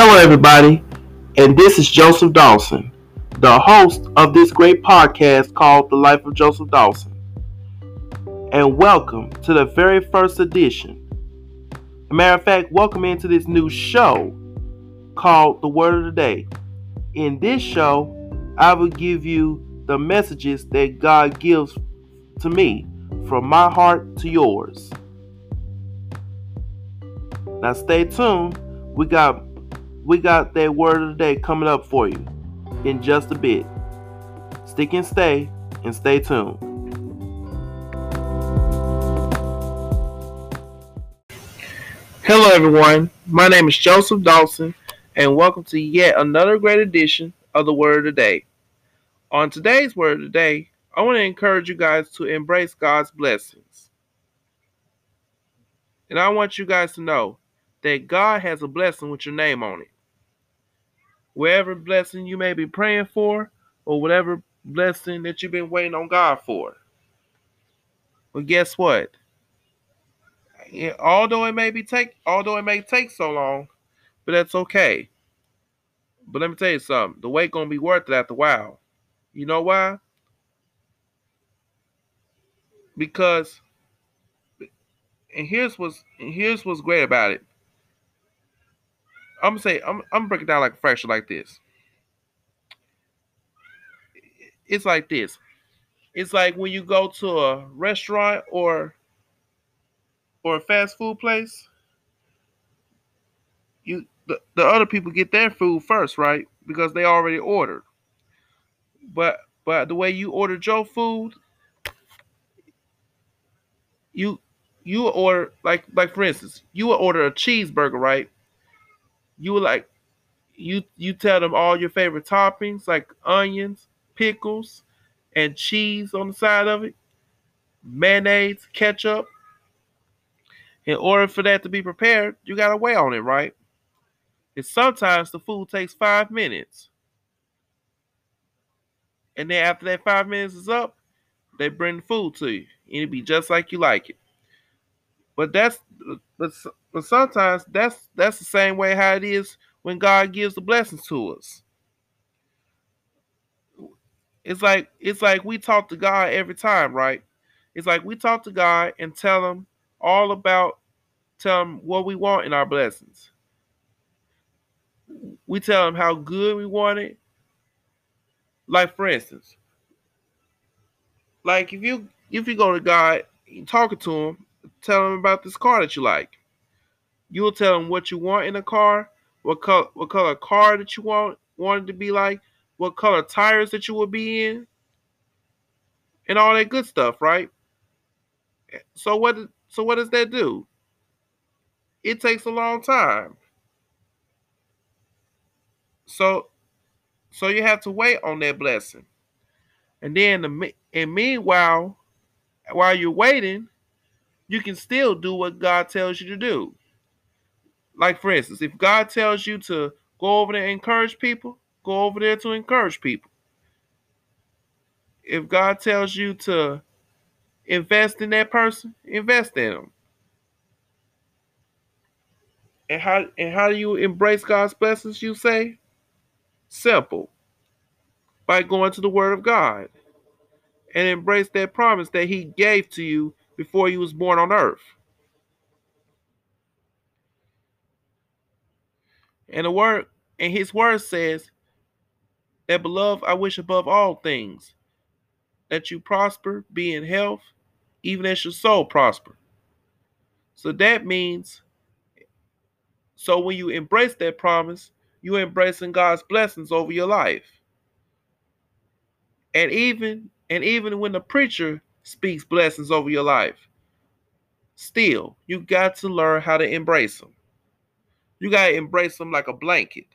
Hello, everybody, and this is Joseph Dawson, the host of this great podcast called The Life of Joseph Dawson. And welcome to the very first edition. Matter of fact, welcome into this new show called The Word of the Day. In this show, I will give you the messages that God gives to me from my heart to yours. Now stay tuned. We got we got that word of the day coming up for you in just a bit. Stick and stay and stay tuned. Hello everyone. My name is Joseph Dawson and welcome to yet another great edition of the word of the day. On today's word of the day, I want to encourage you guys to embrace God's blessings. And I want you guys to know that God has a blessing with your name on it. Wherever blessing you may be praying for, or whatever blessing that you've been waiting on God for. But guess what? Although it may be take although it may take so long, but that's okay. But let me tell you something, the wait gonna be worth it after a while. You know why? Because and here's what's and here's what's great about it. I'm gonna say I'm I'm breaking down like a fracture like this. It's like this. It's like when you go to a restaurant or or a fast food place, you the, the other people get their food first, right? Because they already ordered. But but the way you ordered your food, you you order like like for instance, you would order a cheeseburger, right? You like you you tell them all your favorite toppings like onions, pickles, and cheese on the side of it, mayonnaise, ketchup. In order for that to be prepared, you gotta wait on it, right? And sometimes the food takes five minutes. And then after that five minutes is up, they bring the food to you. And it'll be just like you like it. But that's but, but sometimes that's that's the same way how it is when God gives the blessings to us. It's like it's like we talk to God every time, right? It's like we talk to God and tell him all about tell him what we want in our blessings. We tell him how good we want it. Like for instance, like if you if you go to God, talking to him, tell them about this car that you like. You'll tell them what you want in a car, what color what color car that you want want it to be like, what color tires that you will be in, and all that good stuff, right? So what so what does that do? It takes a long time. So so you have to wait on that blessing. And then the and meanwhile, while you're waiting, you can still do what God tells you to do. Like for instance, if God tells you to go over there and encourage people, go over there to encourage people. If God tells you to invest in that person, invest in them. And how and how do you embrace God's blessings, you say? Simple. By going to the word of God and embrace that promise that he gave to you before you was born on earth. And the word and his word says that beloved, I wish above all things that you prosper, be in health, even as your soul prosper. So that means so when you embrace that promise, you're embracing God's blessings over your life. And even and even when the preacher speaks blessings over your life, still you got to learn how to embrace them. You got to embrace them like a blanket.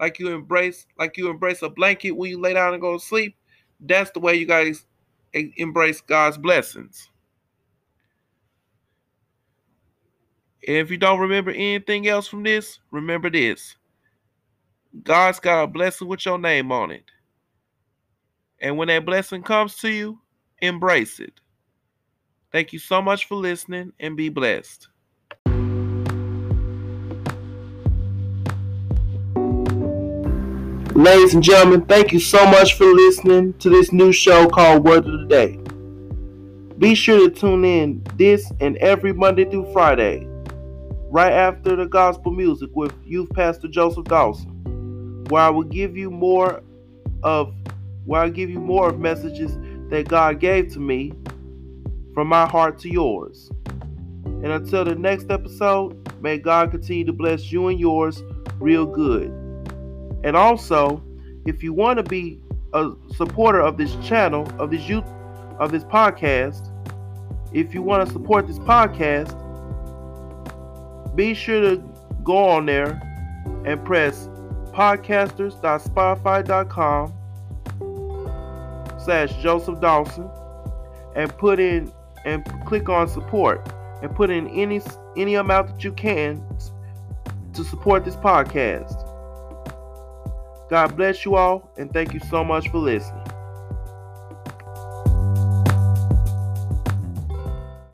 Like you embrace like you embrace a blanket when you lay down and go to sleep. That's the way you guys embrace God's blessings. And if you don't remember anything else from this, remember this. God's got a blessing with your name on it. And when that blessing comes to you, embrace it. Thank you so much for listening and be blessed. ladies and gentlemen, thank you so much for listening to this new show called Word of the Day. Be sure to tune in this and every Monday through Friday, right after the gospel music with Youth Pastor Joseph Dawson, where I will give you more of where I give you more of messages that God gave to me from my heart to yours. And until the next episode, may God continue to bless you and yours real good. And also, if you want to be a supporter of this channel, of this youth, of this podcast, if you want to support this podcast, be sure to go on there and press podcasters.spotify.com slash Joseph Dawson and put in and click on support and put in any any amount that you can to support this podcast. God bless you all, and thank you so much for listening.